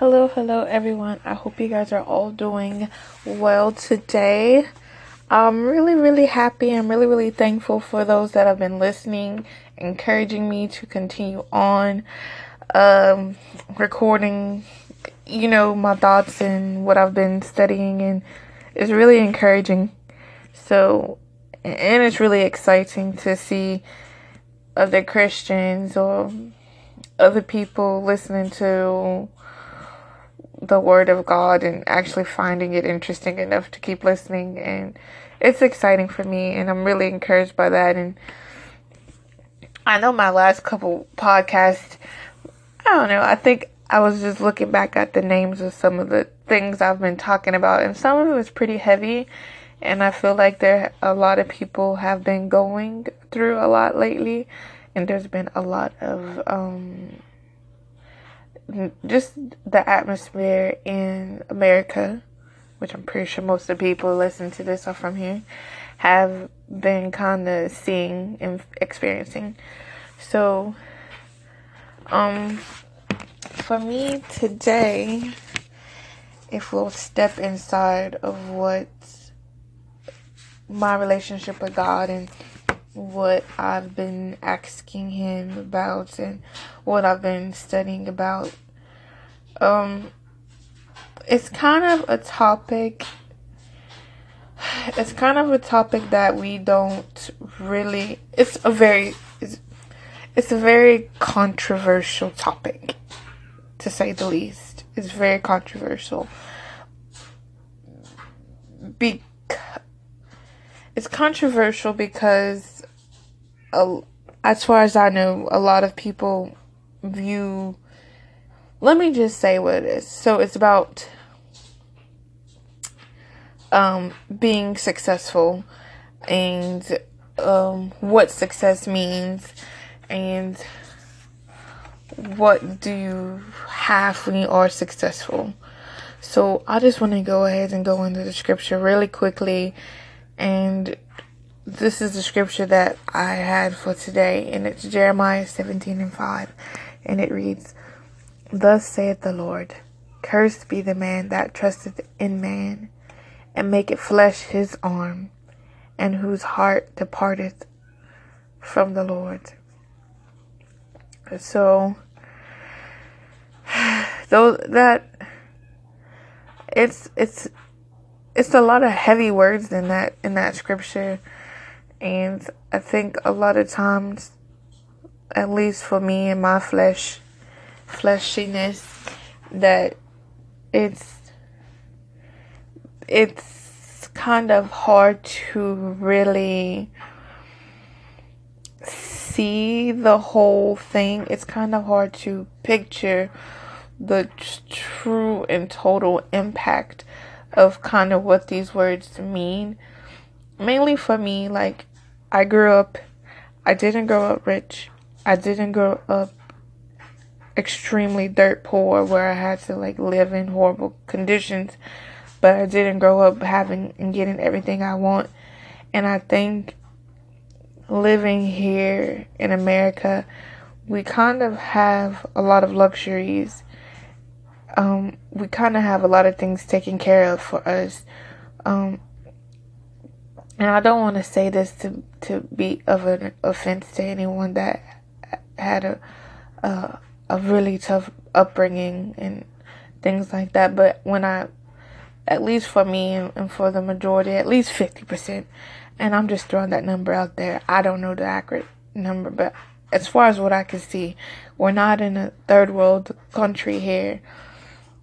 Hello, hello, everyone. I hope you guys are all doing well today. I'm really, really happy. I'm really, really thankful for those that have been listening, encouraging me to continue on, um, recording, you know, my thoughts and what I've been studying, and it's really encouraging. So, and it's really exciting to see other Christians or other people listening to the word of God and actually finding it interesting enough to keep listening and it's exciting for me and I'm really encouraged by that and I know my last couple podcasts I don't know I think I was just looking back at the names of some of the things I've been talking about and some of it was pretty heavy and I feel like there a lot of people have been going through a lot lately and there's been a lot of um just the atmosphere in America, which I'm pretty sure most of the people listening to this are from here, have been kind of seeing and experiencing. So, um, for me today, if we'll step inside of what my relationship with God and what I've been asking him about and what I've been studying about. Um, it's kind of a topic. It's kind of a topic that we don't really. It's a very. It's, it's a very controversial topic, to say the least. It's very controversial. Be, it's controversial because as far as I know, a lot of people view. Let me just say what it is. So it's about um, being successful and um, what success means and what do you have when you are successful. So I just want to go ahead and go into the scripture really quickly and this is the scripture that I had for today, and it's Jeremiah 17 and 5. And it reads, Thus saith the Lord, Cursed be the man that trusteth in man, and maketh flesh his arm, and whose heart departeth from the Lord. So, though that it's it's it's a lot of heavy words in that in that scripture and I think a lot of times, at least for me and my flesh, fleshiness, that it's it's kind of hard to really see the whole thing. It's kind of hard to picture the true and total impact of kind of what these words mean. Mainly for me, like I grew up, I didn't grow up rich. I didn't grow up extremely dirt poor where I had to like live in horrible conditions. But I didn't grow up having and getting everything I want. And I think living here in America, we kind of have a lot of luxuries. Um, we kind of have a lot of things taken care of for us. Um, and I don't want to say this to to be of an offense to anyone that had a a, a really tough upbringing and things like that. But when I, at least for me and, and for the majority, at least fifty percent, and I'm just throwing that number out there. I don't know the accurate number, but as far as what I can see, we're not in a third world country here.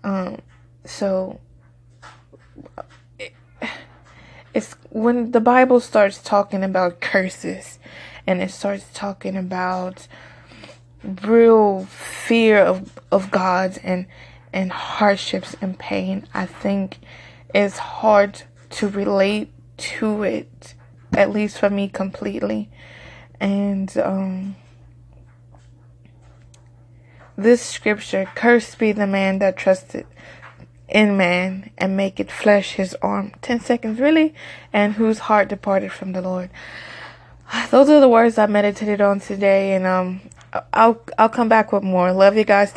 Um, so it's when the Bible starts talking about curses and it starts talking about real fear of of God and and hardships and pain, I think it's hard to relate to it, at least for me completely. And um this scripture, cursed be the man that trusted in man and make it flesh his arm. 10 seconds, really? And whose heart departed from the Lord. Those are the words I meditated on today, and um, I'll I'll come back with more. Love you guys.